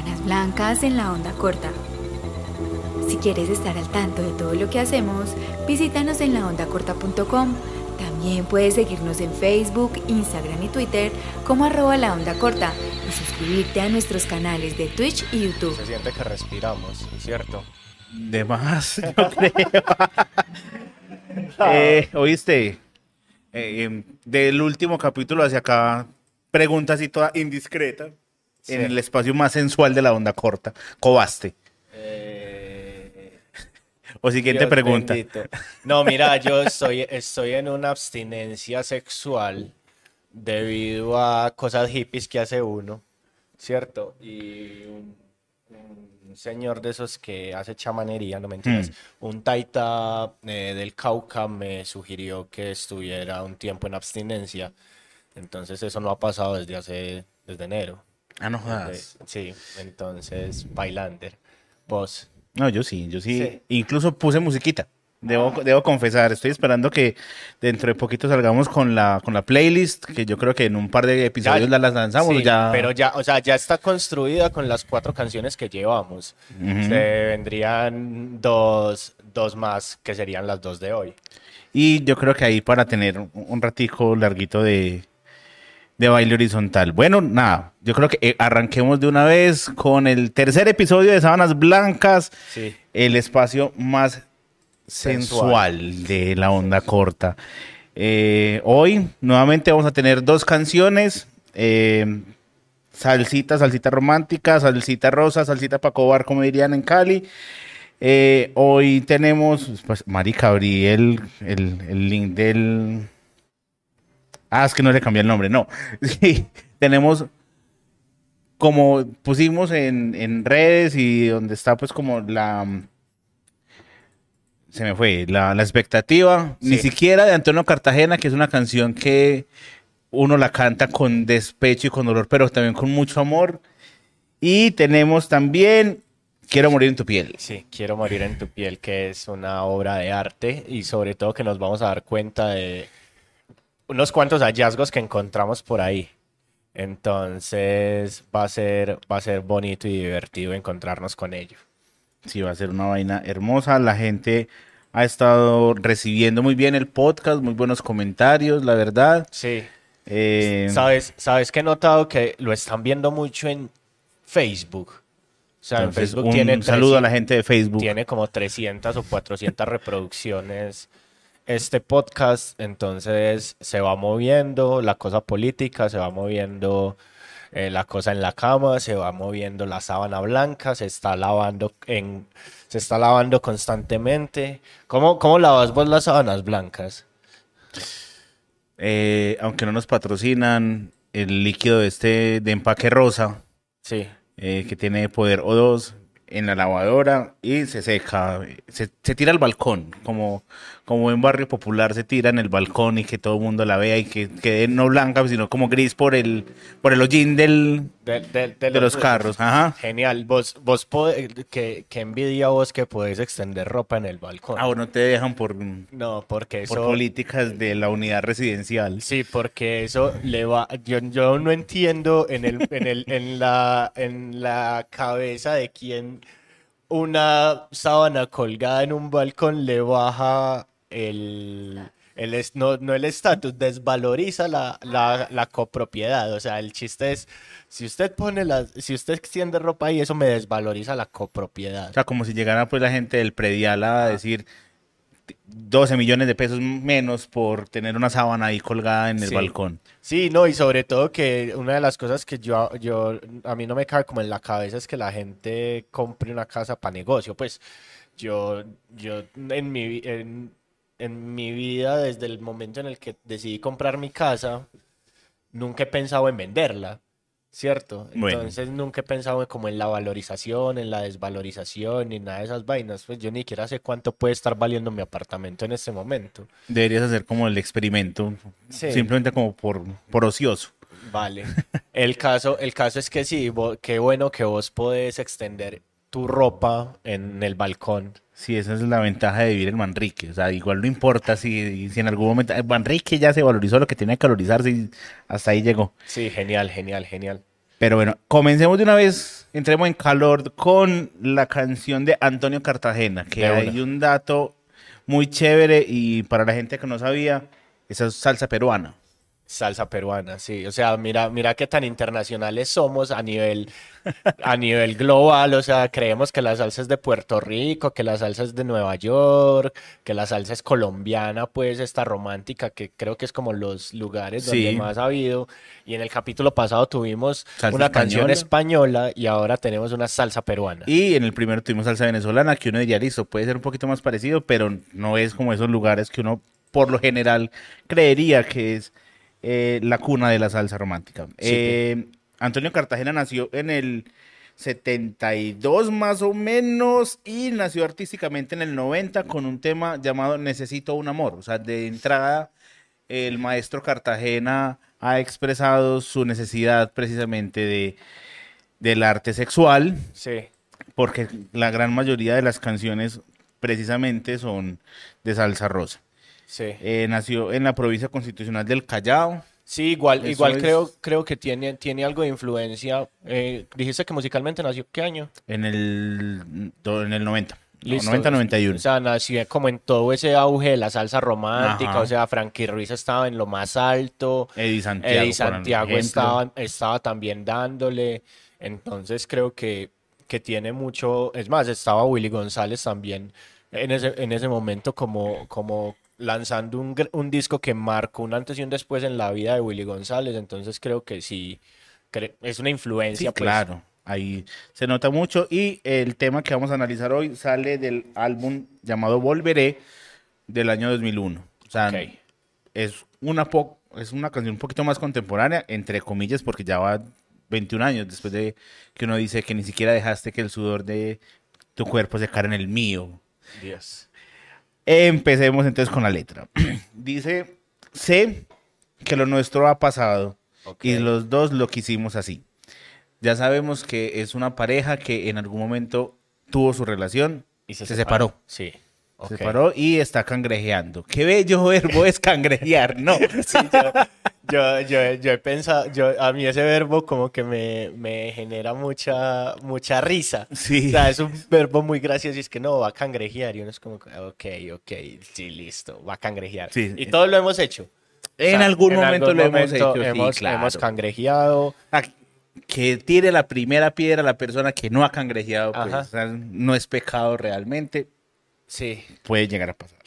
Sábanas Blancas en la onda corta. Si quieres estar al tanto de todo lo que hacemos, visítanos en laondacorta.com. También puedes seguirnos en Facebook, Instagram y Twitter como arroba la onda corta y suscribirte a nuestros canales de Twitch y YouTube. Se siente que respiramos, ¿cierto? De más, yo creo. Eh, Oíste, eh, em, del último capítulo hacia acá, pregunta así toda indiscreta, Sí. en el espacio más sensual de la onda corta, Cobaste. Eh, O siguiente Dios pregunta. bendito. No, mira, yo estoy, estoy en una abstinencia sexual debido a cosas hippies que hace uno, ¿cierto? Y un, un señor de esos que hace chamanería, no mentiras, un taita eh, del Cauca me sugirió que estuviera un tiempo en abstinencia. Entonces eso no ha pasado desde hace, desde enero. Ah, no jodas. Sí, entonces, Bailander, vos. No, yo sí, yo sí. Sí. Incluso puse musiquita. Debo, debo confesar, estoy esperando que dentro de poquito salgamos con la, con la playlist, que yo creo que en un par de episodios Ya- la las lanzamos. Sí, ya... Pero ya, o sea, ya está construida con las cuatro canciones que llevamos. Se vendrían dos, dos más, que serían las dos de hoy. Y yo creo que ahí para tener un- un ratico larguito de, de baile horizontal. Bueno, nada, yo creo que eh, arranquemos de una vez con el tercer episodio de Sábanas Blancas, Sí. el espacio más sensual, Sensual. de la onda corta. Eh, hoy nuevamente vamos a tener dos canciones. eh, salsita, salsita romántica, salsita rosa, salsita pacobar, como dirían en Cali. Eh, hoy tenemos, pues, Marica, abrí el, el, el link del... Ah, es que no le cambié el nombre, no. Sí, tenemos, como pusimos en, en redes y donde está pues como la... Se me fue, la, la expectativa, ni siquiera de Antonio Cartagena, que es una canción que uno la canta con despecho y con dolor, pero también con mucho amor. Y tenemos también Quiero morir en tu piel. Sí, Quiero morir en tu piel, que es una obra de arte y sobre todo que nos vamos a dar cuenta de unos cuantos hallazgos que encontramos por ahí. Entonces va a ser, va a ser bonito y divertido encontrarnos con ello. Sí, va a ser una vaina hermosa. La gente ha estado recibiendo muy bien el podcast, muy buenos comentarios, la verdad. Sí. Eh, ¿Sabes, ¿Sabes que he notado que lo están viendo mucho en Facebook? O sea, en Facebook un tiene, saludo a la 300 gente de Facebook. tiene como 300 o 400 reproducciones este podcast, entonces se va moviendo la cosa política, se va moviendo eh, la cosa en la cama, se va moviendo la sábana blanca, se está lavando en, se está lavando constantemente. ¿Cómo, cómo lavas vos las sábanas blancas? Eh, aunque no nos patrocinan, el líquido este de empaque rosa, Sí. eh, que tiene poder O2 en la lavadora y se seca. Se, se tira al balcón, como, como en barrio popular se tira en el balcón y que todo el mundo la vea y que quede no blanca, sino como gris por el, por el hollín del, De, de- de los carros. Ajá. Genial, vos, vos que, que envidia vos que podés extender ropa en el balcón. Ah, bueno, te dejan por, No, porque por eso... políticas de la unidad residencial. Sí, porque eso le va... Yo, yo no entiendo en, el, en, el, en, la, en la cabeza de quién una sábana colgada en un balcón le baja el... el es- no, no el estatus, desvaloriza la, la, la copropiedad. O sea, el chiste es, si usted pone las, si usted extiende ropa ahí, eso me desvaloriza la copropiedad. O sea, como si llegara pues la gente del predial a decir 12 millones de pesos menos por tener una sábana ahí colgada en el Sí. balcón. Sí, no, y sobre todo que una de las cosas que yo, yo, a mí no me cabe como en la cabeza es que la gente compre una casa para negocio. Pues yo, yo en mi, en, en mi vida, desde el momento en el que decidí comprar mi casa, nunca he pensado en venderla, ¿cierto? Bueno. Entonces nunca he pensado como en la valorización, en la desvalorización, ni nada de esas vainas. Pues yo ni siquiera sé cuánto puede estar valiendo mi apartamento en este momento. Deberías hacer como el experimento, Sí. simplemente como por, por ocioso. Vale. El caso, el caso es que sí, qué bueno que vos podés extender tu ropa en el balcón. Sí, esa es la ventaja de vivir en Manrique. O sea, igual no importa si, si en algún momento... eh, Manrique ya se valorizó lo que tenía que valorizarse y hasta ahí llegó. Sí, genial, genial, genial. Pero bueno, comencemos de una vez entremos en calor con la canción de Antonio Cartagena, que hay un dato muy chévere y para la gente que no sabía, esa es salsa peruana. Salsa peruana, sí. O sea, mira, mira qué tan internacionales somos a nivel, a nivel global. O sea, creemos que la salsa es de Puerto Rico, que la salsa es de Nueva York, que la salsa es colombiana, pues esta romántica, que creo que es como los lugares donde Sí. más ha habido. Y en el capítulo pasado tuvimos Salsa una canción española. española y ahora tenemos una salsa peruana. Y en el primero tuvimos salsa venezolana, que uno diría, listo, puede ser un poquito más parecido, pero no es como esos lugares que uno por lo general creería que es eh, la cuna de la salsa romántica. Eh, Antonio Cartagena nació en el 72 más o menos y nació artísticamente en el 90 con un tema llamado Necesito un amor. O sea, de entrada el maestro Cartagena ha expresado su necesidad precisamente de, del arte sexual Sí, porque la gran mayoría de las canciones precisamente son de salsa rosa. Sí. Eh, nació en la provincia constitucional del Callao. Sí, igual, Eso igual es- creo, creo que tiene, tiene algo de influencia. Eh, dijiste que musicalmente nació, ¿qué año? En el, en el 90. No, Listo. 90-91. O sea, nació como en todo ese auge de la salsa romántica. Ajá. O sea, Frankie Ruiz estaba en lo más alto. Eddie Santiago. Eddie Santiago estaba, estaba también dándole. Entonces creo que, que tiene mucho. Es más, estaba Willy González también en ese, en ese momento como, como lanzando un, un disco que marcó un antes y un después en la vida de Willy González. Entonces creo que sí, cre- es una Sí, influencia. pues. claro. Ahí se nota mucho. Y el tema que vamos a analizar hoy sale del álbum llamado Volveré del año 2001. O sea, es una, po- es una canción un poquito más contemporánea, entre comillas, porque ya va 21 años después de que uno dice que ni siquiera dejaste que el sudor de tu cuerpo se cara en el mío. Dios. Empecemos entonces con la letra. Dice, sé que lo nuestro ha pasado Ok. y los dos lo quisimos así. Ya sabemos que es una pareja que en algún momento tuvo su relación Y se, separó. Sí. Se separó y está cangrejeando. Qué bello verbo es cangrejear, ¿no? Sí, yo, yo, yo, yo he pensado, yo, a mí ese verbo como que me, me genera mucha, mucha risa. Sí. O sea, es un verbo muy gracioso y es que no, va a cangrejear. Y uno es como, ok, ok, sí, listo, va a cangrejear. Sí. Y todos lo hemos hecho. O En sea, algún momento lo hemos hecho, sí, Hemos, claro. hemos cangrejeado. Ah, Que tire la primera piedra la persona que no ha cangrejeado, pues, o sea, no es pecado realmente. Sí, puede llegar a pasar.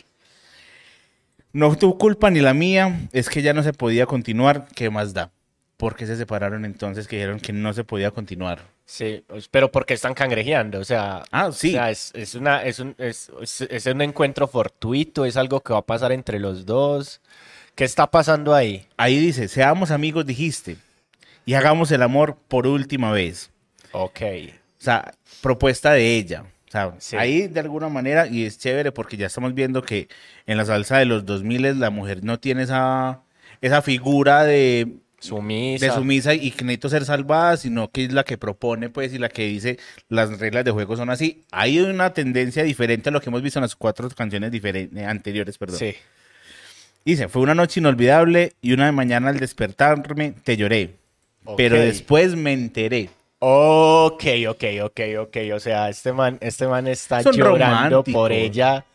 No tu culpa ni la mía, es que ya no se podía continuar, ¿qué más da? ¿Por qué se separaron entonces que dijeron que no se podía continuar? sí, pues, pero porque están cangrejeando, o sea, Ah, sí. o sea, es, es una, es un, es un encuentro fortuito, es algo que va a pasar entre los dos. ¿Qué está pasando ahí? Ahí dice, seamos amigos, dijiste, y hagamos el amor por última vez. Ok, O sea, propuesta de ella. O sea, Sí. ahí de alguna manera, y es chévere porque ya estamos viendo que en la salsa de los 2000 la mujer no tiene esa, esa figura de, sumisa. de sumisa y que necesito ser salvada, sino que es la que propone, pues, y la que dice las reglas de juego son así. Hay una tendencia diferente a lo que hemos visto en las cuatro canciones diferentes, anteriores, perdón. Sí, Dice, fue una noche inolvidable y una mañana al despertarme te lloré, pero después me enteré. Ok, ok, ok, ok. O sea, este man, este man está Son llorando románticos. por ella,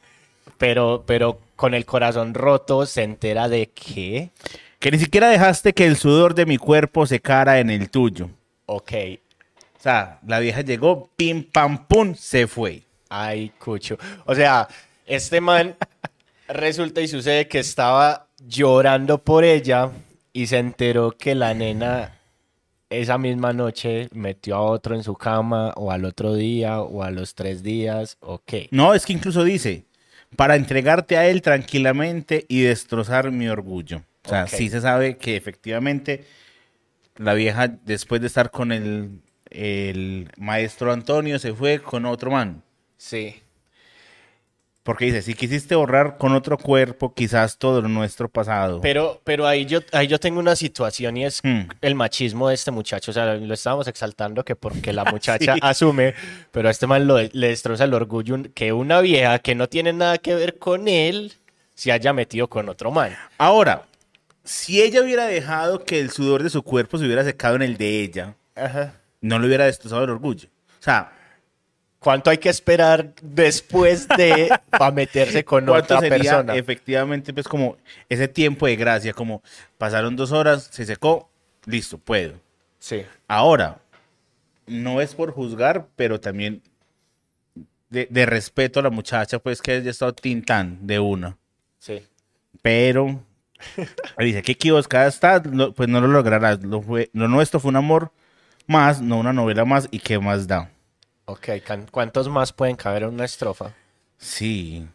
pero, pero con el corazón roto se entera de que. Que ni siquiera dejaste que el sudor de mi cuerpo secara en el tuyo. Ok, O sea, la vieja llegó, pim, pam, pum, se fue. ay, cucho. O sea, este man resulta y sucede que estaba llorando por ella y se enteró que la nena esa misma noche metió a otro en su cama o al otro día o a los tres días. Ok. No, es que incluso dice, para entregarte a él tranquilamente y destrozar mi orgullo. O sea, sí se sabe que efectivamente la vieja, después de estar con el, el maestro Antonio, se fue con otro man. Sí. Porque dice, si quisiste borrar con otro cuerpo, quizás todo nuestro pasado. Pero, pero ahí yo, ahí yo tengo una situación y es Hmm. el machismo de este muchacho. O sea, lo estábamos exaltando que porque la muchacha Sí. asume, pero a este man lo- le destroza el orgullo que una vieja que no tiene nada que ver con él se haya metido con otro man. Ahora, si ella hubiera dejado que el sudor de su cuerpo se hubiera secado en el de ella, Ajá. no le hubiera destrozado el orgullo. O sea, ¿Cuánto hay que esperar después de para meterse con ¿cuánto otra sería persona? efectivamente pues como ese tiempo de gracia? Como pasaron dos horas, se secó, listo, puedo. Sí. Ahora, no es por juzgar, pero también de, de respeto a la muchacha, pues que haya estado tintán de una. Sí. Pero dice que equivocada está, no- pues no lo lograrás. Lo, fue, lo nuestro fue un amor más, no una novela más, y qué más da. Ok, ¿cuántos más pueden caber en una estrofa? Sí.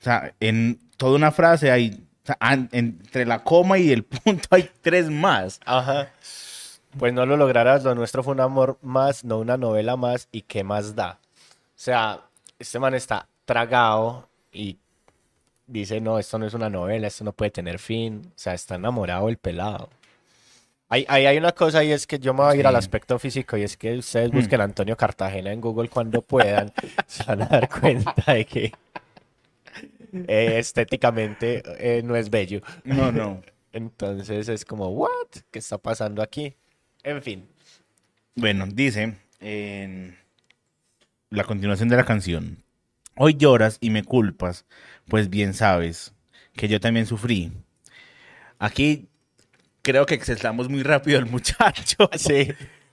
O sea, en toda una frase hay, o sea, an- entre la coma y el punto hay tres más. Ajá. Pues no lo lograrás, lo nuestro fue un amor más, no una novela más, y qué más da. O sea, este man está tragado y dice, no, esto no es una novela, esto no puede tener fin. O sea, está enamorado el pelado. Hay, hay, hay una cosa y es que yo me voy a ir al aspecto físico y es que ustedes busquen a Antonio Cartagena en Google cuando puedan, se van a dar cuenta de que eh, estéticamente eh, no es bello. No, no. Entonces es como, ¿what? ¿Qué está pasando aquí? En fin. Bueno, dice en la continuación de la canción. Hoy lloras y me culpas, pues bien sabes que yo también sufrí. Aquí creo que exceltamos muy rápido el muchacho. Sí.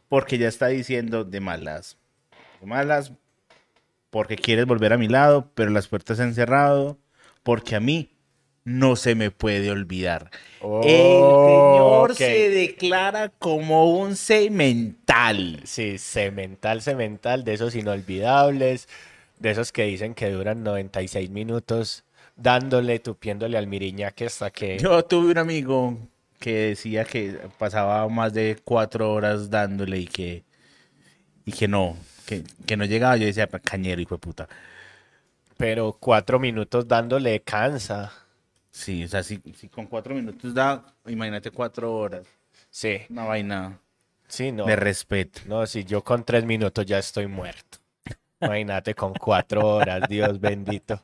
Porque ya está diciendo de malas. De malas porque quieres volver a mi lado, pero las puertas se han cerrado. Porque a mí no se me puede olvidar. el señor ok. se declara como un semental. Sí, cemental, cemental, de esos inolvidables, de esos que dicen que duran 96 minutos dándole, tupiéndole al miriñaque hasta que... Yo tuve un amigo que decía que pasaba más de cuatro horas dándole y que, y que no, que, que no llegaba. Yo decía, cañero, hijo de puta. Pero cuatro minutos dándole cansa. Sí, o sea, si, si con cuatro minutos da, imagínate cuatro horas. Sí, Una vaina sí, no. de respeto. No, si yo con tres minutos ya estoy muerto. Imagínate con cuatro horas, Dios bendito.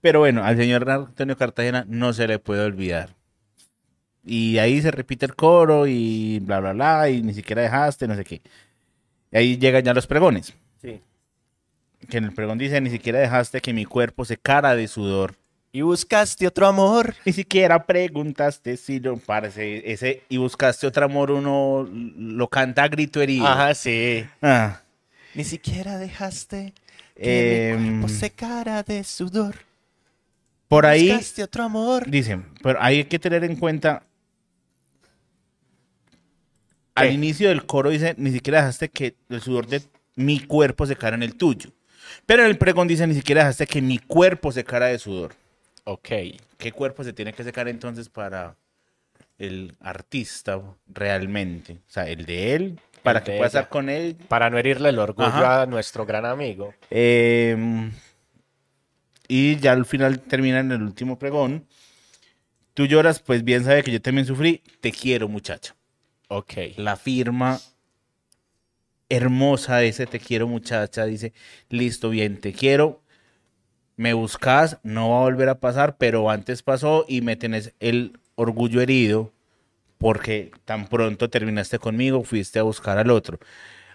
Pero bueno, al señor Antonio Cartagena no se le puede olvidar. Y ahí se repite el coro y bla, bla, bla, y ni siquiera dejaste, no sé qué. Y ahí llegan ya los pregones. Sí. Que en el pregón dice, ni siquiera dejaste que mi cuerpo se cara de sudor. Y buscaste otro amor. Ni siquiera preguntaste si lo parece ese y buscaste otro amor, uno lo canta a grito herido. Ajá, sí. Ah, Ni siquiera dejaste que Em, mi cuerpo secara de sudor. por ahí Buscaste otro amor. dicen, pero hay que tener en cuenta. Al inicio del coro dice, ni siquiera dejaste que el sudor de mi cuerpo se cara en el tuyo. Pero en el pregón dice, ni siquiera dejaste que mi cuerpo se cara de sudor. Ok. ¿Qué cuerpo se tiene que secar entonces para el artista realmente? O sea, el de él, para El que pueda estar con él. Para no herirle el orgullo Ajá. a nuestro gran amigo. Eh, y ya al final termina en el último pregón. Tú lloras, pues bien sabe que yo también sufrí. Te quiero, muchacha. Ok. La firma hermosa de ese te quiero, muchacha. Dice, listo, bien, te quiero. Me buscas, no va a volver a pasar, pero antes pasó y me tenés el orgullo herido porque tan pronto terminaste conmigo, fuiste a buscar al otro.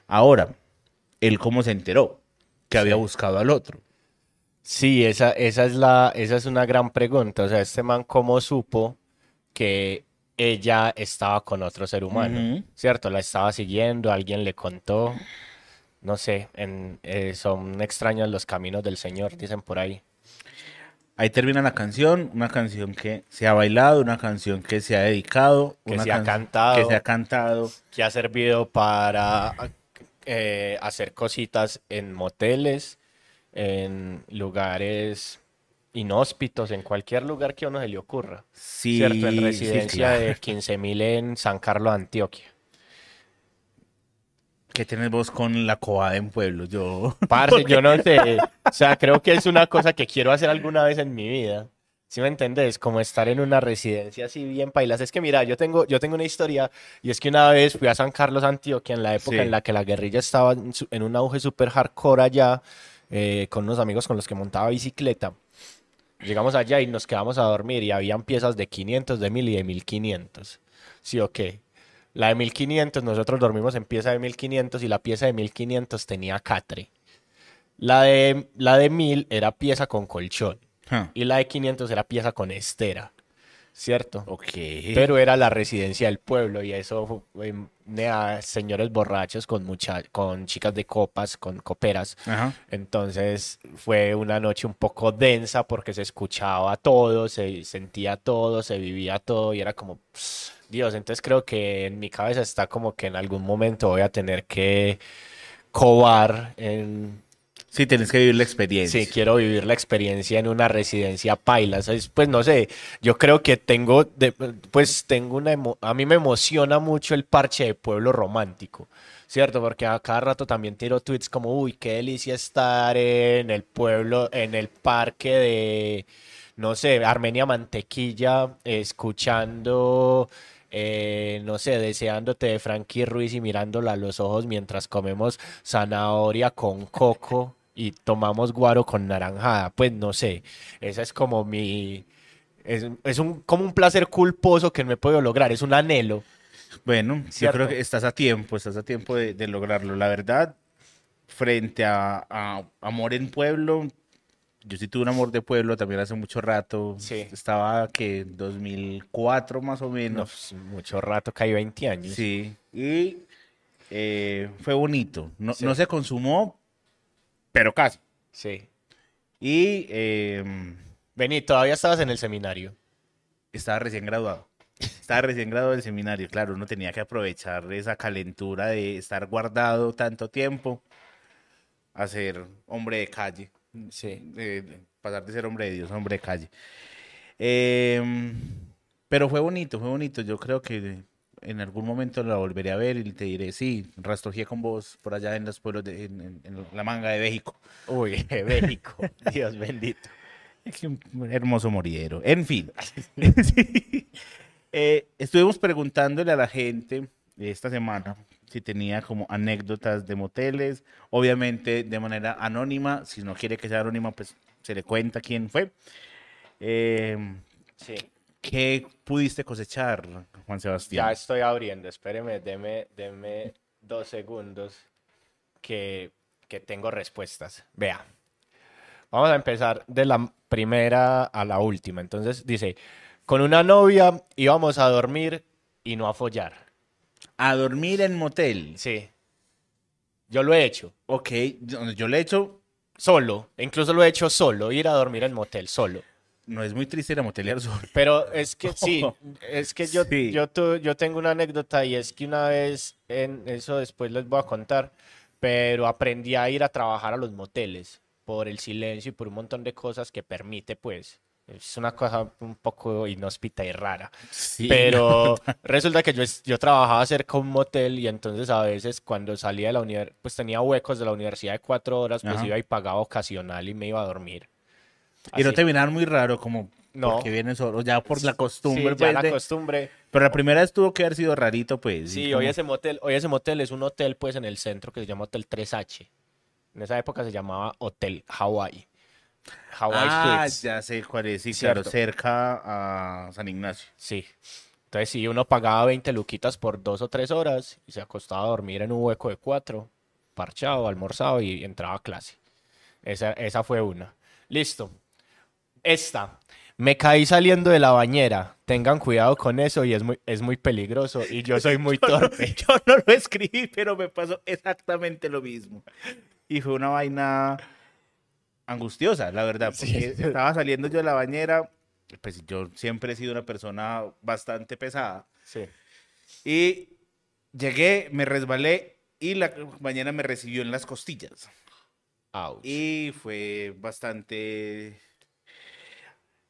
Ahora, él cómo se enteró que había buscado al otro. Sí, esa, esa es la, esa es una gran pregunta. O sea, este man, ¿cómo supo que ella estaba con otro ser humano? ¿Cierto? La estaba siguiendo, alguien le contó. No sé, en, eh, son extraños los caminos del Señor, dicen por ahí. Ahí termina la canción, una canción que se ha bailado, una canción que se ha dedicado, Que una se ha can- cantado. que se ha cantado. que ha servido para eh, hacer cositas en moteles, en lugares inhóspitos, en cualquier lugar que a uno se le ocurra. Sí, ¿Cierto? En sí, residencia claro. de 15.000 en San Carlos, Antioquia. ¿Qué tienes vos con la cobada en pueblo? Yo. Parce, yo no sé. O sea, creo que es una cosa que quiero hacer alguna vez en mi vida. ¿Sí me entendés? Como estar en una residencia así bien pailas. Es que mira, yo tengo, yo tengo una historia y es que una vez fui a San Carlos, Antioquia, en la época Sí. en la que la guerrilla estaba en, su- en un auge súper hardcore allá, eh, con unos amigos con los que montaba bicicleta. Llegamos allá y nos quedamos a dormir y habían piezas de 500, de 1000 y de 1500. ¿Sí o qué? La de 1500, nosotros dormimos en pieza de 1500 y la pieza de 1500 tenía catre. La de, la de 1000 era pieza con colchón y la de 500 era pieza con estera, ¿cierto? ok. Pero era la residencia del pueblo y eso fue a señores borrachos con mucha, con chicas de copas, con coperas. Ajá. Entonces fue una noche un poco densa porque se escuchaba todo, se sentía todo, se vivía todo y era como, Dios, entonces creo que en mi cabeza está como que en algún momento voy a tener que cobar en... Sí, tienes que vivir la experiencia. Sí, quiero vivir la experiencia en una residencia paila. Pues no sé, yo creo que tengo, pues tengo una, emo- a mí me emociona mucho el parche de pueblo romántico, ¿cierto? Porque a cada rato también tiro tweets como, uy, qué delicia estar en el pueblo, en el parque de, no sé, Armenia Mantequilla, escuchando... eh, no sé, deseándote de Frankie Ruiz y mirándola a los ojos mientras comemos zanahoria con coco y tomamos guaro con naranjada. Pues no sé, esa es como mi... Es, es un, como un placer culposo que no he podido lograr, es un anhelo. Bueno, yo Cierto. creo que estás a tiempo, estás a tiempo de, de lograrlo. La verdad, frente a, a Amor en Pueblo, yo sí tuve un amor de pueblo también hace mucho rato. Sí. Estaba que en 2004 más o No, menos. pues, mucho rato, hay 20 años. Sí, y eh, fue bonito. No, Sí. no se consumó, pero casi. Sí. Y eh, Vení, todavía estabas en el seminario. estaba recién graduado. Estaba recién graduado del seminario, claro, uno tenía que aprovechar esa calentura de estar guardado tanto tiempo a ser hombre de calle. Sí. pasar de ser hombre de Dios a hombre de calle. Em, pero fue bonito, fue bonito. Yo creo que en algún momento la volveré a ver y te diré, sí, rastrojé con vos por allá en los pueblos, de, en, en- en la manga de México. Uy, México. Dios bendito. Es que un hermoso moridero. En fin. Sí. Eh, estuvimos preguntándole a la gente esta semana si tenía como anécdotas de moteles, obviamente de manera anónima, si no quiere que sea anónima, pues se le cuenta quién fue. Eh, Sí. ¿Qué pudiste cosechar, Juan Sebastián? Ya estoy abriendo, espéreme, deme, deme dos segundos que, que tengo respuestas. Vea, vamos a empezar de la primera a la última. Entonces dice, con una novia íbamos a dormir y no a follar. A dormir en motel. Sí, yo lo he hecho, Ok, yo, yo le he hecho, solo, incluso lo he hecho solo, ir a dormir en motel, solo. No es muy triste ir a motelear solo. Pero es que sí, es que yo, Sí. yo, tu- yo tengo una anécdota y es que una vez, en eso después les voy a contar, pero aprendí a ir a trabajar a los moteles por el silencio y por un montón de cosas que permite, pues. Es una cosa un poco inhóspita y rara. Sí, Pero resulta que yo, yo trabajaba cerca de un motel y entonces a veces cuando salía de la universidad, pues tenía huecos de la universidad de cuatro horas, pues Ajá. iba y pagaba ocasional y me iba a dormir. Y no Así. te miraron muy raro, como No. porque vienes solo, ya por la costumbre. Sí, ya pues, la de- costumbre. Pero la primera vez tuvo que haber sido rarito, pues. Sí, hoy como- ese motel, hoy ese motel es un hotel pues en el centro que se llama Hotel 3H. En esa época se llamaba Hotel Hawaii. Hawaii Ah, Suites. ya sé cuál es, sí, claro, Cierto. cerca a San Ignacio. Sí. Entonces sí, uno pagaba 20 luquitas por dos o tres horas y se acostaba a dormir en un hueco de cuatro, parchado, almorzado y entraba a clase. Esa, esa fue una. Listo. Esta. Me caí saliendo de la bañera. Tengan cuidado con eso y es muy, es muy peligroso y yo soy muy torpe. Yo no lo escribí, pero me pasó exactamente lo mismo. Y fue una vaina angustiosa, la verdad, porque Sí. estaba saliendo yo de la bañera, pues yo siempre he sido una persona bastante pesada. Sí. Y llegué, me resbalé y la bañera me recibió en las costillas. Ouch. Y fue bastante...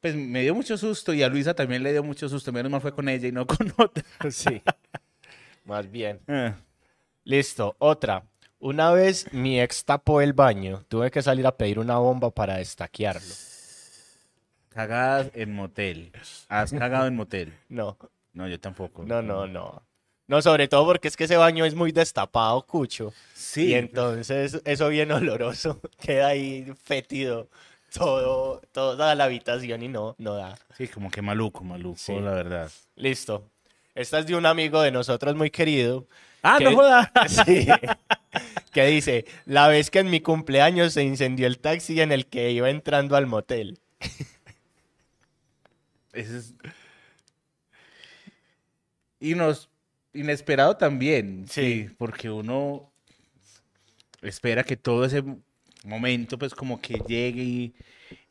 Pues me dio mucho susto y a Luisa también le dio mucho susto. Menos mal fue con ella y no con otra. Sí. Más bien. Ah. Listo. Otra. Una vez mi ex tapó el baño. Tuve que salir a pedir una bomba para destaquearlo. Cagadas en motel. ¿Has cagado en motel? No, No, yo tampoco. no, no, no. No, sobre todo porque es que ese baño es muy destapado, cucho. Sí. Y entonces eso bien oloroso. Queda ahí fétido todo, toda la habitación y no, no da. Sí, como que maluco, maluco, Sí. la verdad. Listo. Esta es de un amigo de nosotros muy querido. Ah, que- no joda. Sí. que dice, la vez que en mi cumpleaños se incendió el taxi en el que iba entrando al motel. Ese es... Y nos... Inesperado también. Sí. Sí. Porque uno espera que todo ese momento pues como que llegue y,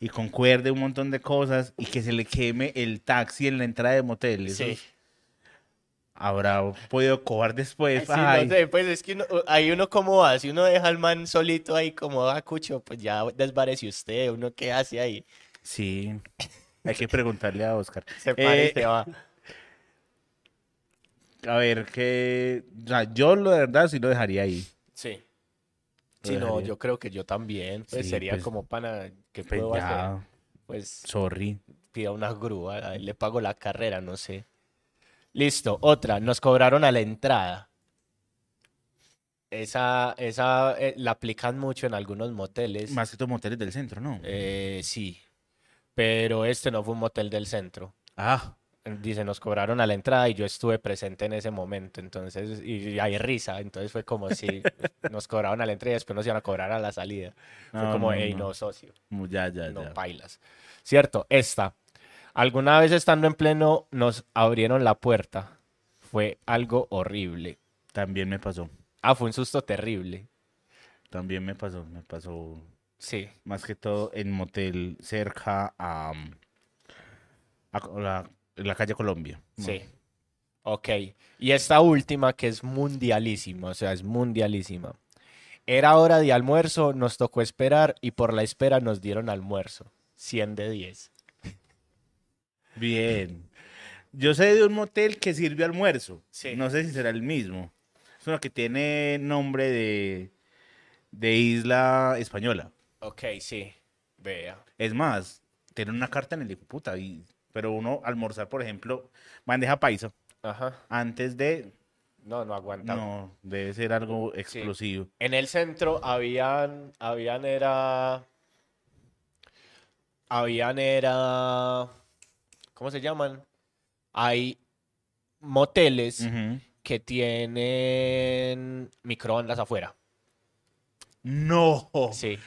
y concuerde un montón de cosas y que se le queme el taxi en la entrada de motel. Eso Sí. Habrá podido cobar después. Sí, no sé, pues es que uno, ahí uno cómo va, si uno deja al man solito ahí como a cucho, pues ya desvarece usted, uno qué hace ahí, Sí. Hay que preguntarle a Oscar. se para y Eh, va. A ver, que... O sea, yo lo de verdad sí lo dejaría ahí. Sí. Sí, no, dejaría. yo creo que yo también, pues Sí, sería pues, como pana, ¿qué Pues puedo hacer? Pues sorry. pida una grúa, le pago la carrera, no sé. Listo, otra, nos cobraron a la entrada. Esa, esa eh, la aplican mucho en algunos moteles. Más que todo moteles del centro, ¿no? Eh, sí, pero este no fue un motel del centro. Ah, Dice, nos cobraron a la entrada y yo estuve presente en ese momento, entonces, y, y hay risa, entonces fue como si nos cobraron a la entrada y después nos iban a cobrar a la salida. Fue No, como, no, hey, no. no, socio, ya, ya, no ya. bailas. Cierto, esta. Alguna vez estando en pleno nos abrieron la puerta. Fue algo horrible. También me pasó. Ah, fue un susto terrible. También me pasó. Me pasó Sí, más que todo en motel cerca a, a la, en la calle Colombia. sí. Ok. Y esta última que es mundialísima, o sea, es mundialísima. Era hora de almuerzo, nos tocó esperar y por la espera nos dieron almuerzo. 100 de 10. Bien. Yo sé de un motel que sirve almuerzo. Sí. No sé si será el mismo. Es uno que tiene nombre de, de isla española. Ok, sí. Vea. Es más, tiene una carta en el hijo de puta. Y, pero uno almorzar, por ejemplo, bandeja paisa, Ajá. antes de... No, no aguanta. No, debe ser algo explosivo. En el centro habían, habían era, habían era, ¿cómo se llaman? Hay moteles que tienen microondas afuera. No. Sí,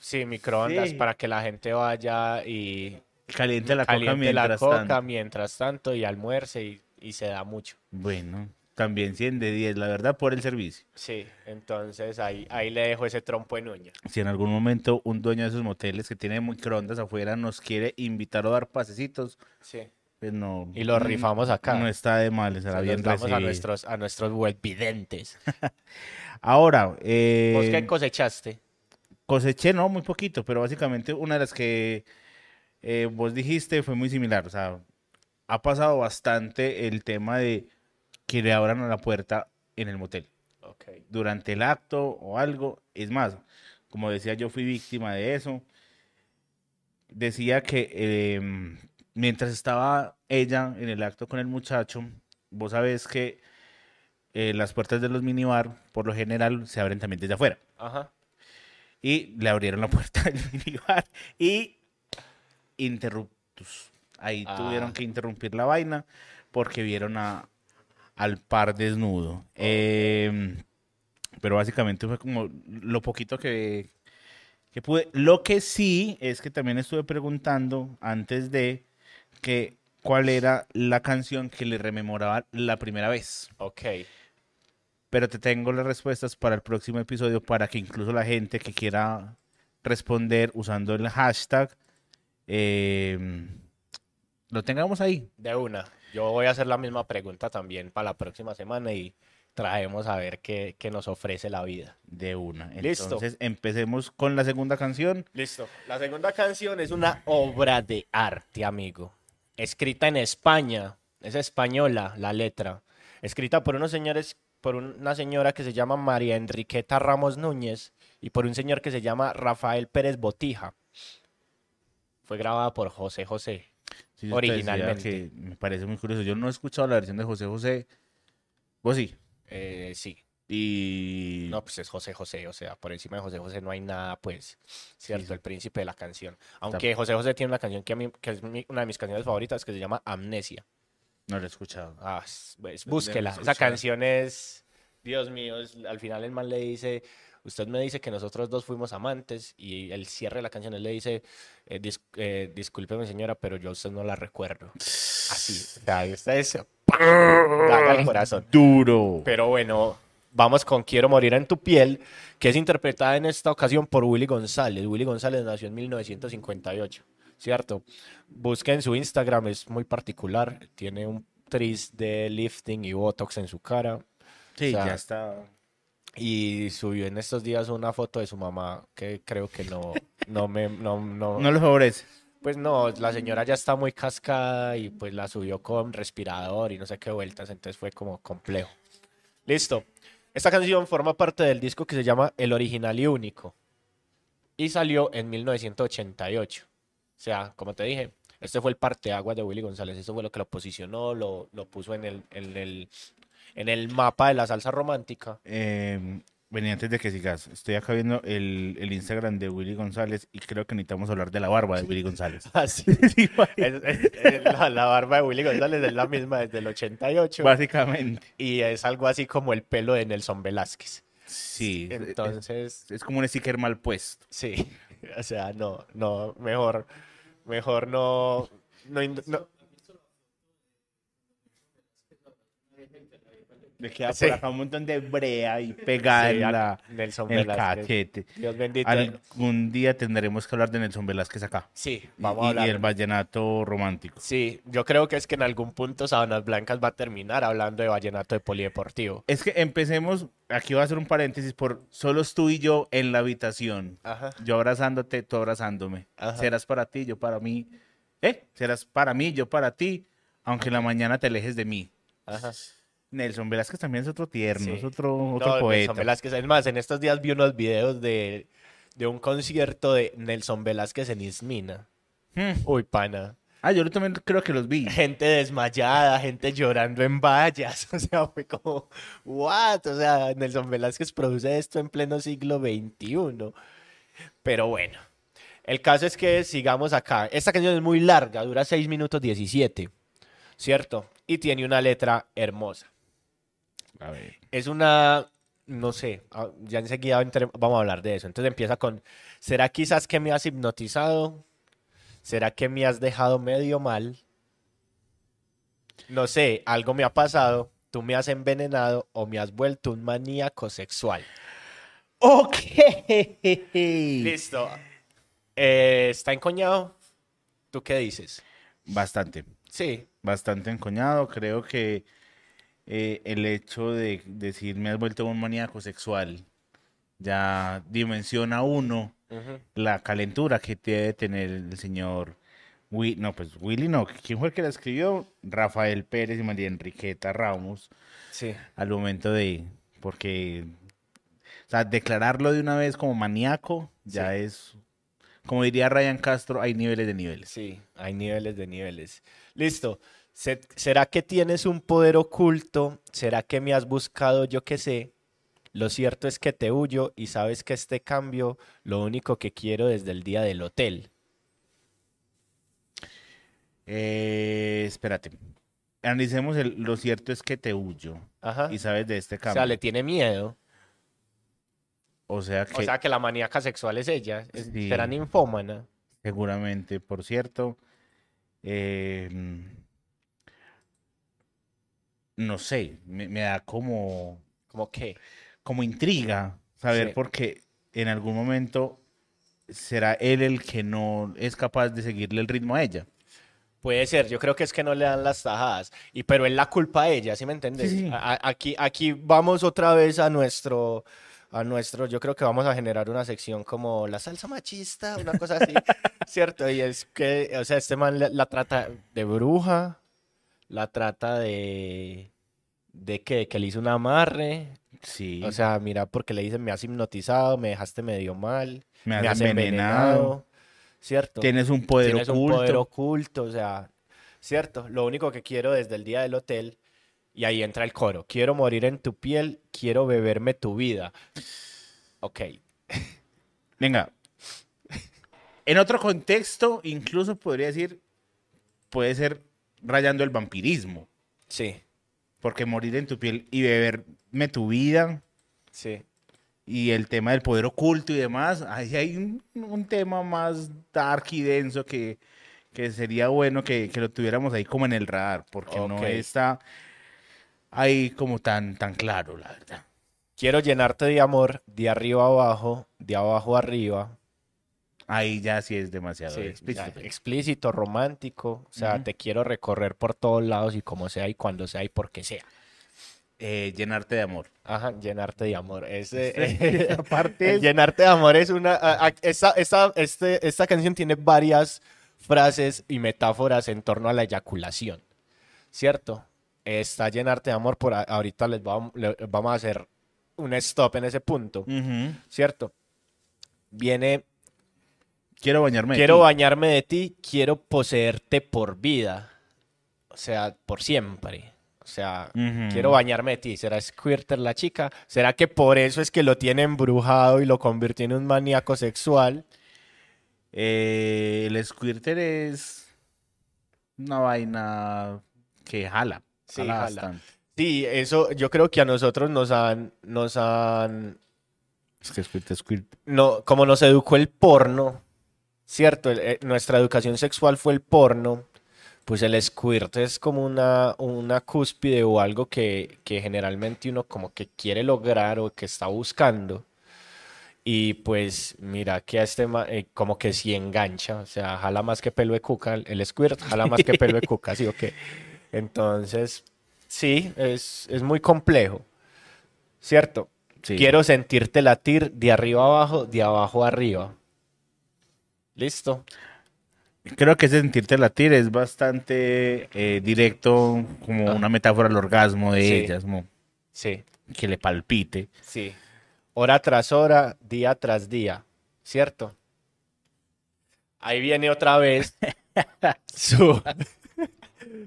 sí, microondas Sí. para que la gente vaya y Caliente la coca caliente la mientras coca tanto. mientras tanto y almuerce y, y se da mucho. Bueno, también 100 de 10, la verdad, por el servicio. Sí, entonces ahí, ahí le dejo ese trompo en uña. Si en algún momento un dueño de esos moteles que tiene microondas afuera nos quiere invitar o dar pasecitos, Sí. pues no. Y lo rifamos acá. No está de mal, Se será los bien damos a recibido. nuestros, a nuestros webvidentes. Ahora, eh, ¿Vos qué cosechaste? coseché, no, muy poquito, pero básicamente una de las que eh, vos dijiste fue muy similar. O sea, ha pasado bastante el tema de que le abran a la puerta en el motel. Ok. durante el acto o algo. Es más, como decía, yo fui víctima de eso. Decía que eh, mientras estaba ella en el acto con el muchacho, vos sabés que eh, las puertas de los minibar, por lo general, se abren también desde afuera. Ajá. Y le abrieron la puerta del minibar y interruptus. Ahí Ah. tuvieron que interrumpir la vaina porque vieron a, al par desnudo. Em, pero básicamente fue como lo poquito que, que pude. Lo que sí es que también estuve preguntando antes de que cuál era la canción que le rememoraba la primera vez. Ok. Pero te tengo las respuestas para el próximo episodio para que incluso la gente que quiera responder usando el hashtag eh, lo tengamos ahí. De una. Yo voy a hacer la misma pregunta también para la próxima semana y traemos a ver qué, qué nos ofrece la vida. De una. Listo. Entonces empecemos con la segunda canción. Listo. La segunda canción es una obra de arte, amigo. Escrita en España. Es española la letra. Escrita por unos señores, por una señora que se llama María Enriqueta Ramos Núñez y por un señor que se llama Rafael Pérez Botija. Fue grabada por José José. Sí, Originalmente. que me parece muy curioso. Yo no he escuchado la versión de José José. Vos sí. Eh, sí. Y No, pues es José José, o sea, por encima de José José no hay nada, pues, cierto, sí. el príncipe de la canción. Aunque José José tiene una canción que, a mí, que es mi- una de mis canciones favoritas que se llama Amnesia. No lo he escuchado. Ah, pues, búsquela. Esa canción es, Dios mío, es- al final el man le dice, usted me dice que nosotros dos fuimos amantes y el cierre de la canción él le dice, eh, dis- eh, discúlpeme señora, pero yo a usted no la recuerdo. Así, o sea, es daga al corazón. Duro. Pero bueno, vamos con Quiero morir en tu piel, que es interpretada en esta ocasión por Willy González. Willy González nació en 1958, ¿cierto? Busquen su Instagram, es muy particular. Tiene un tris de lifting y botox en su cara. Sí, o sea, ya está. Y subió en estos días una foto de su mamá que creo que no, no me, no, no, No lo favorece. pues no, la señora ya está muy cascada y pues la subió con respirador y no sé qué vueltas, entonces fue como complejo. Listo. Esta canción forma parte del disco que se llama El Original y Único y salió en 1988. O sea, como te dije, este fue el parteaguas de Willy González, eso fue lo que lo posicionó, lo, lo puso en el, en el, en el mapa de la salsa romántica. Eh, vení, antes de que sigas, estoy acá viendo el, el Instagram de Willy González y creo que necesitamos hablar de la barba de Willy González. Así. Sí, Es- es- es la, la barba de Willy González es la misma desde el 88. Básicamente. y es algo así como el pelo de Nelson Velázquez. Sí. es- Entonces, es, como un sticker mal puesto. sí, o sea, no, no, mejor, mejor no, no, no- Le queda Sí. por acá un montón de brea y pegada sí, en, a la, Nelson en el cachete. Dios bendito. Algún día tendremos que hablar de Nelson Velázquez acá. Sí, vamos y, a hablar. y el vallenato romántico. Sí, yo creo que es que en algún punto Sabanas Blancas va a terminar hablando de vallenato de polideportivo. Es que empecemos, aquí voy a hacer un paréntesis por solos tú y yo en la habitación. Ajá. Yo abrazándote, tú abrazándome. Ajá. Serás para ti, yo para mí. ¿Eh? Serás para mí, yo para ti, aunque en la mañana te alejes de mí. Ajá. Nelson Velázquez también es otro tierno, Sí. es otro, otro No, Nelson poeta. Velázquez. Es más, en estos días vi unos videos de, de un concierto de Nelson Velázquez en Ismina. Hmm. Uy, pana. Ah, yo también creo que los vi. gente desmayada, gente llorando en vallas, o sea, fue como, what, o sea, Nelson Velázquez produce esto en pleno siglo XXI. Pero bueno, el caso es que sigamos acá. Esta canción es muy larga, dura 6 minutos 17, ¿cierto? Y tiene una letra hermosa. A ver. Es una, no sé, ah, ya enseguida vamos a hablar de eso. Entonces empieza con, ¿será quizás que me has hipnotizado? ¿Será que me has dejado medio mal? No sé, algo me ha pasado, tú me has envenenado o me has vuelto un maníaco sexual. Ok. Listo. Eh, ¿Está encoñado? ¿Tú qué dices? Bastante, Sí, bastante encoñado. Creo que eh, el hecho de decir me has vuelto un maníaco sexual ya dimensiona uno la calentura que debe tener el señor Wi- no, pues Willy no, ¿quién fue el que la escribió? Rafael Pérez y María Enriqueta Ramos sí. al momento de, porque, o sea, declararlo de una vez como maníaco ya Sí. es, como diría Ryan Castro, hay niveles de niveles. Sí, hay niveles de niveles. Listo. Se- ¿Será que tienes un poder oculto? ¿Será que me has buscado yo que sé? Lo cierto es que te huyo y sabes que este cambio, lo único que quiero desde el día del hotel. Eh, espérate, analicemos el, lo cierto es que te huyo Ajá. y sabes de este O cambio. sea, le tiene miedo. O sea que O sea, que la maníaca sexual es ella. Sí. Será ninfómana. seguramente, por cierto, eh, no sé, me, me da como, ¿Cómo qué? como intriga saber Sí. porque en algún momento será él el que no es capaz de seguirle el ritmo a ella. Puede ser, yo creo que es que no le dan las tajadas, y pero es la culpa a ella, ¿sí me entiendes? Sí, sí. Aquí, aquí vamos otra vez a nuestro, a nuestro, yo creo que vamos a generar una sección como la salsa machista, una cosa así, ¿cierto? Y es que, o sea, este man la, la trata de bruja, la trata de, de que, que le hizo un amarre, Sí, o sea, mira, porque le dicen me has hipnotizado, me dejaste medio mal, me has me has envenenado, envenenado, ¿cierto? tienes un poder Tienes oculto. un poder oculto, o sea, cierto. Lo único que quiero desde el día del hotel, y ahí entra el coro. Quiero morir en tu piel, quiero beberme tu vida. Ok. Venga, en otro contexto, incluso podría decir, puede ser rayando el vampirismo. Sí, Porque morir en tu piel y beberme tu vida sí. y el tema del poder oculto y demás, ahí hay un, un tema más dark y denso que, que sería bueno que, que lo tuviéramos ahí como en el radar, porque no Ok. está ahí como tan, tan claro, la verdad. Quiero llenarte de amor de arriba abajo, de abajo arriba. Ahí ya sí es demasiado Sí, explícito. explícito, romántico. O sea, te quiero recorrer por todos lados y como sea y cuando sea y porque sea. Eh, llenarte de amor. Ajá, llenarte de amor. Ese, Aparte el es- llenarte de amor es una... a- a- esta, esta, este, esta canción tiene varias frases y metáforas en torno a la eyaculación. ¿Cierto? Está llenarte de amor. Por a- ahorita les vamos, a hacer un stop en ese punto. ¿Cierto? Viene Quiero bañarme. de Quiero ti. bañarme de ti, quiero poseerte por vida. O sea, por siempre. O sea, quiero bañarme de ti. ¿Será Squirter la chica? ¿Será que por eso es que lo tiene embrujado y lo convirtió en un maníaco sexual? Eh, el squirter es una vaina que jala. Sí, jala bastante. Sí, eso yo creo que a nosotros nos han, nos han, Es que squirt, squirt. no, como nos educó el porno, ¿cierto? El- eh, nuestra educación sexual fue el porno, pues el squirt es como una, una cúspide o algo que, que generalmente uno como que quiere lograr o que está buscando. Y pues mira que a este eh, como que sí engancha, o sea, jala más que pelo de cuca, el- el squirt jala más que pelo de cuca, ¿sí o qué? Entonces, sí, es, es muy complejo, ¿cierto? Sí. Quiero sentirte latir de arriba abajo, de abajo arriba. Listo. Creo que ese sentirte latir es bastante eh, directo, como Ah. una metáfora al orgasmo de Sí. ellas, como Sí, que le palpite. sí. Hora tras hora, día tras día, ¿cierto? Ahí viene otra vez su,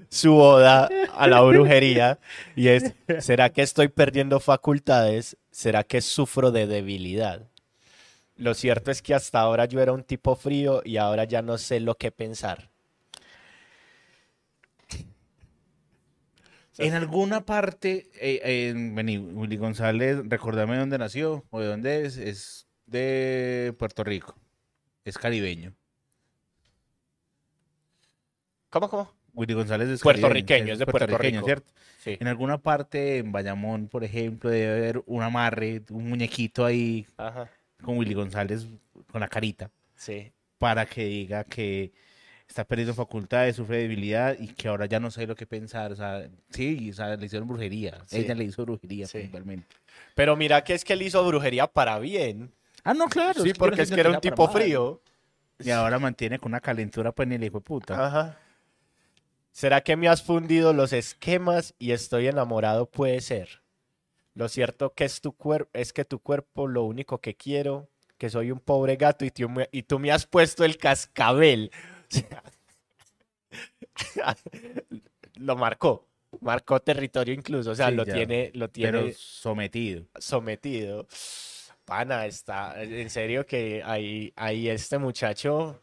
su oda a la brujería y es, ¿será que estoy perdiendo facultades? ¿Será que sufro de debilidad? Lo cierto es que hasta ahora yo era un tipo frío y ahora ya no sé lo que pensar. En alguna parte, eh, vení, Willy González, recordame dónde nació o de dónde es. Es de Puerto Rico. Es caribeño. ¿Cómo, cómo? Willy González es Puertorriqueño, es de Puerto Rico. ¿cierto? Sí. En alguna parte, en Bayamón, por ejemplo, debe haber un amarre, un muñequito ahí Ajá. Con Willy González con la carita Sí. para que diga que está perdiendo facultades, sufre debilidad y que ahora ya no sabe lo que pensar. O sea, sí, o sea, le hicieron brujería. Sí. Ella le hizo brujería Sí. principalmente. Pero mira que es que él hizo brujería para bien. Ah, no, claro. Sí, porque es que era un tipo mal. frío. Y ahora mantiene con una calentura, pues ni el hijo de puta. Ajá. ¿Será que me has fundido los esquemas y estoy enamorado? Puede ser. Lo cierto que es tu cuerpo, es que tu cuerpo lo único que quiero, que soy un pobre gato y tú me, y tú me has puesto el cascabel. O sea, lo marcó, marcó territorio incluso, o sea, Sí, lo ya. tiene, lo tiene Pero sometido. sometido. Pana, está, en serio que ahí, ahí este muchacho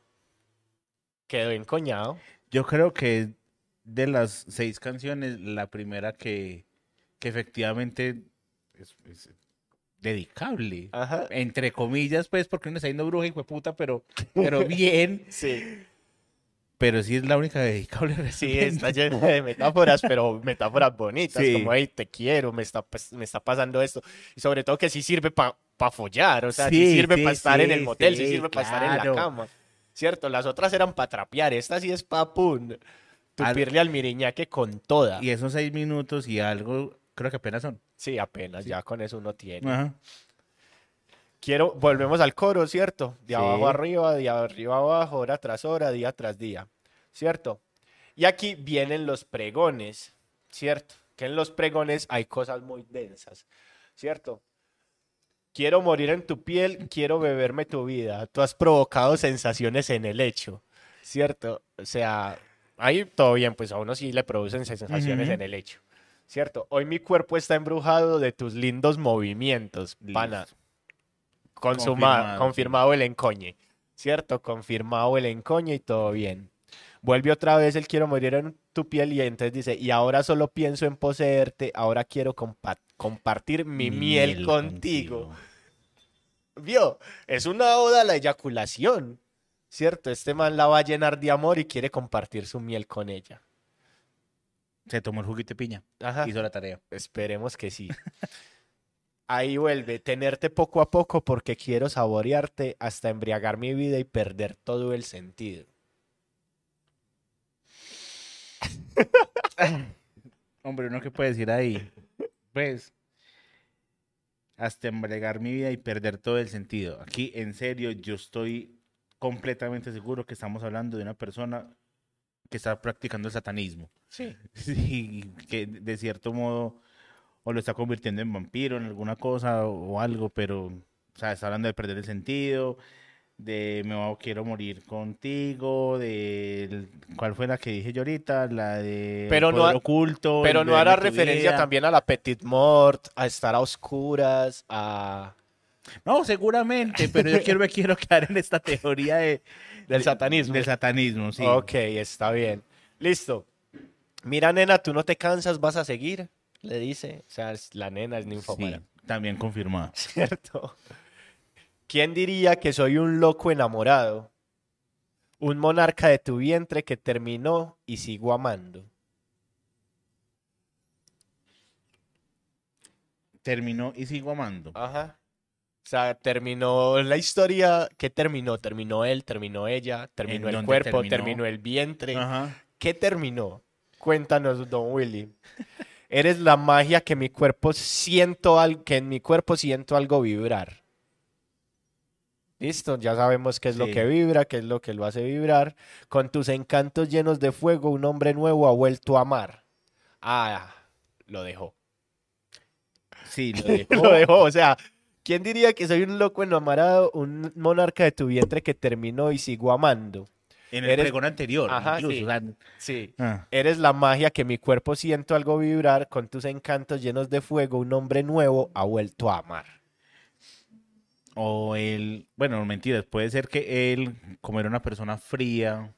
quedó encoñado. Yo creo que de las seis canciones, la primera que, que efectivamente es, es dedicable. Ajá. Entre comillas, pues, porque uno está yendo bruja, hijo de puta, pero, pero bien. Sí, Pero sí es la única dedicable. sí, está lleno de metáforas, pero metáforas bonitas, Sí. como, hey, te quiero, me está, pas- me está pasando esto. Y sobre todo que sí sirve para follar, o sea, sí, Sí, sirve sí, para estar en el motel, sí, sirve para estar en la cama. ¿Cierto? Las otras eran para trapear, esta sí es para pum. Al- Tupirle al miriñaque con toda. Y esos seis minutos y algo, creo que apenas son. Sí, apenas, ya con eso uno tiene. Ajá. Quiero, volvemos al coro, ¿cierto? De Sí. abajo arriba, de arriba abajo, hora tras hora, día tras día, ¿cierto? Y aquí vienen los pregones, ¿cierto? Que en los pregones hay cosas muy densas, ¿cierto? Quiero morir en tu piel, quiero beberme tu vida. Tú has provocado sensaciones en el hecho, ¿cierto? O sea, ahí todo bien, pues a uno sí le producen sensaciones en el hecho, ¿cierto? Hoy mi cuerpo está embrujado de tus lindos movimientos, pana. Consuma- Confirmado, confirmado, el encoñe, ¿cierto? Confirmado el encoñe y todo bien. Vuelve otra vez el quiero morir en tu piel y entonces dice, y ahora solo pienso en poseerte, ahora quiero compa- compartir mi, miel, contigo. ¿Vio? Es una oda a la eyaculación, ¿cierto? Este man la va a llenar de amor y quiere compartir su miel con ella. Se tomó el juguito de piña. Ajá. Hizo la tarea. Esperemos que sí. Ahí vuelve, tenerte poco a poco porque quiero saborearte hasta embriagar mi vida y perder todo el sentido. Hombre, ¿uno qué puede decir ahí? Pues, hasta embregar mi vida y perder todo el sentido. Aquí, en serio, yo estoy completamente seguro que estamos hablando de una persona que está practicando el satanismo. Sí. Sí, que de cierto modo o lo está convirtiendo en vampiro, en alguna cosa o, algo, pero, o sea, está hablando de perder el sentido, de me quiero morir contigo, de ¿cuál fue la que dije yo ahorita? La de Pero no poder ha- oculto, Pero no hará referencia vida. también a la Petit Mort, a estar a oscuras, a... No, seguramente, pero yo quiero me quiero quedar en esta teoría de Del de- satanismo. Del satanismo, sí. Ok, está bien. Listo. Mira, nena, tú no te cansas, vas a seguir, le dice. O sea, es- la nena es Sí, ninfómana. también confirmado. ¿Cierto? ¿Quién diría que soy un loco enamorado? Un monarca de tu vientre que terminó y sigo amando. Terminó y sigo amando. Ajá. O sea, terminó la historia. ¿Qué terminó? Terminó él, terminó ella, terminó ¿En el cuerpo, terminó? terminó el vientre. Ajá. ¿Qué terminó? Cuéntanos, don Willy. Eres la magia que mi cuerpo siento al, que en mi cuerpo siento algo vibrar. Listo, ya sabemos qué es lo que vibra, qué es lo que lo hace vibrar. Con tus encantos llenos de fuego, un hombre nuevo ha vuelto a amar. Ah, lo dejó. Sí, lo dejó. Lo dejó, o sea, ¿quién diría que soy un loco enamorado, un monarca de tu vientre que terminó y sigo amando? En el Eres- pregón anterior, Ajá, incluso. sí. Sí. ah. Eres la magia que mi cuerpo siento algo vibrar, con tus encantos llenos de fuego, un hombre nuevo ha vuelto a amar. O él, bueno, mentiras, puede ser que él, como era una persona fría,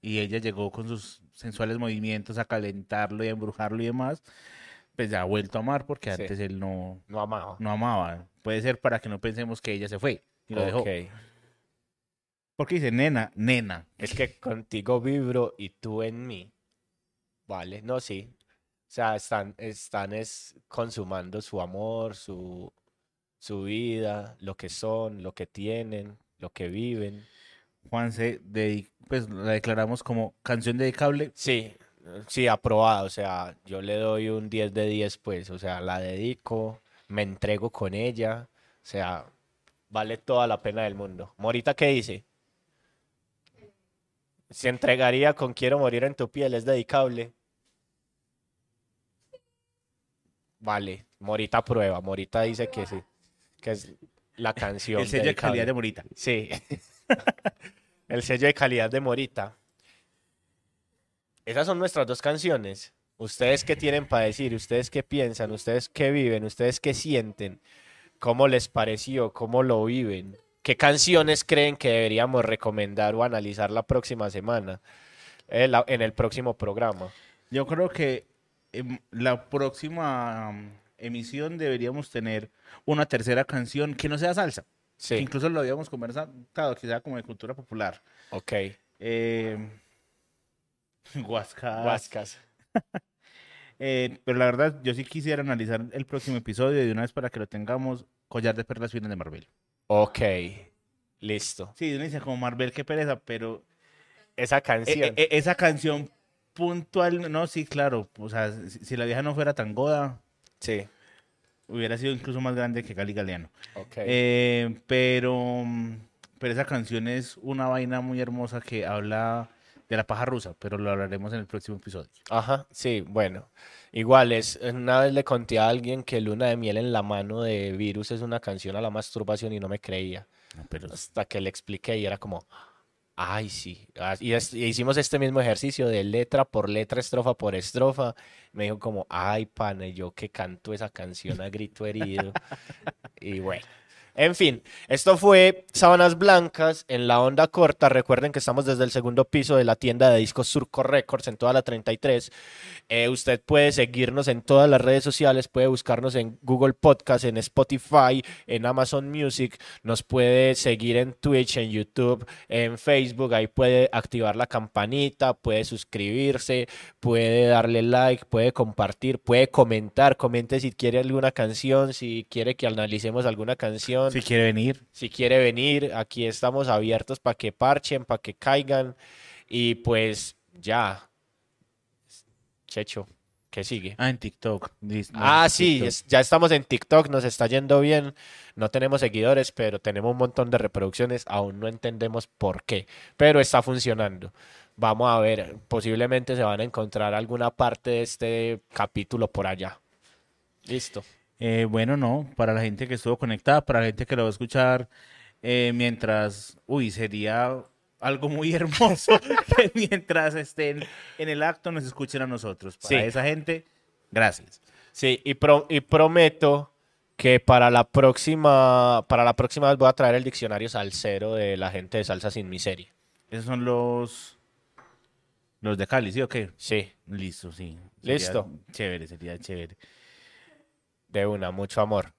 y ella llegó con sus sensuales movimientos a calentarlo y a embrujarlo y demás, pues ya ha vuelto a amar porque Sí. antes él no, No amaba. no amaba. Puede ser para que no pensemos que ella se fue y lo dejó. Ok. Porque dice nena, nena. Es que contigo vibro y tú en mí. Vale, no, sí. O sea, están, están es consumando su amor, su, su vida, lo que son, lo que tienen, lo que viven. Juan se pues la declaramos como canción dedicable. Sí, sí, aprobado. O sea, yo le doy un 10 de 10, pues. O sea, la dedico, me entrego con ella. O sea, vale toda la pena del mundo. Morita, ¿qué dice? Se entregaría con Quiero morir en tu piel, es dedicable. Vale, Morita prueba. Morita dice que sí, que es la canción. El sello de calidad de. Morita. Sí. El sello de calidad de Morita. Esas son nuestras dos canciones. ¿Ustedes qué tienen para decir? ¿Ustedes qué piensan? ¿Ustedes qué viven? ¿Ustedes qué sienten? ¿Cómo les pareció? ¿Cómo lo viven? ¿Qué canciones creen que deberíamos recomendar o analizar la próxima semana? Eh, la- en el próximo programa. Yo creo que em, la próxima um, emisión deberíamos tener una tercera canción que no sea salsa. que Sí, incluso lo habíamos conversado, que sea como de cultura popular. ok. Eh, Huasca. Huascas. Eh, pero la verdad, yo sí quisiera analizar el próximo episodio de una vez para que lo tengamos. Collar de perlas finas de Marvel. Ok, listo. Sí, uno dice como Marvel, qué pereza, pero Esa eh, canción. eh, esa canción puntual, no, sí, claro. O sea, si, si la vieja no fuera tan goda, Sí, hubiera sido incluso más grande que Cali Galeano. ok. Eh, pero, pero esa canción es una vaina muy hermosa que habla de la paja rusa, pero lo hablaremos en el próximo episodio. Ajá, sí, bueno. Igual es, una vez le conté a alguien que Luna de miel en la mano de Virus es una canción a la masturbación y no me creía. Pero Hasta que le expliqué y era como, ay, sí. Ah, Y, es- y hicimos este mismo ejercicio de letra por letra, estrofa por estrofa. Me dijo como, ay, pana, yo que canto esa canción a grito herido. Y bueno, En fin, esto fue Sábanas Blancas en la onda corta. Recuerden que estamos desde el segundo piso de la tienda de discos Surco Records en toda la 33. Eh, usted puede seguirnos en todas las redes sociales, puede buscarnos en Google Podcast, en Spotify, en Amazon Music, nos puede seguir en Twitch, en YouTube, en Facebook, ahí puede activar la campanita, puede suscribirse, puede darle like, puede compartir, puede comentar, comente si quiere alguna canción, si quiere que analicemos alguna canción. Si quiere venir. Si quiere venir, aquí estamos abiertos para que parchen, para que caigan. Y pues ya. Checho, ¿qué sigue? Ah, en TikTok. Ah, sí, TikTok. es- ya estamos en TikTok, nos está yendo bien. No tenemos seguidores, pero tenemos un montón de reproducciones. Aún no entendemos por qué, pero está funcionando. Vamos a ver, posiblemente se van a encontrar alguna parte de este capítulo por allá. Listo. Eh, bueno, no, para la gente que estuvo conectada, para la gente que lo va a escuchar eh, mientras, uy, sería algo muy hermoso que mientras estén en el acto nos escuchen a nosotros. Para Sí. esa gente, gracias. Sí, y, pro- y prometo que para la próxima, para la próxima vez voy a traer el diccionario salsero de la gente de Salsa Sin Miseria. Esos son los los de Cali, ¿sí o qué? Sí, Listo, sí. Listo. Chévere, sería chévere. De una, mucho amor.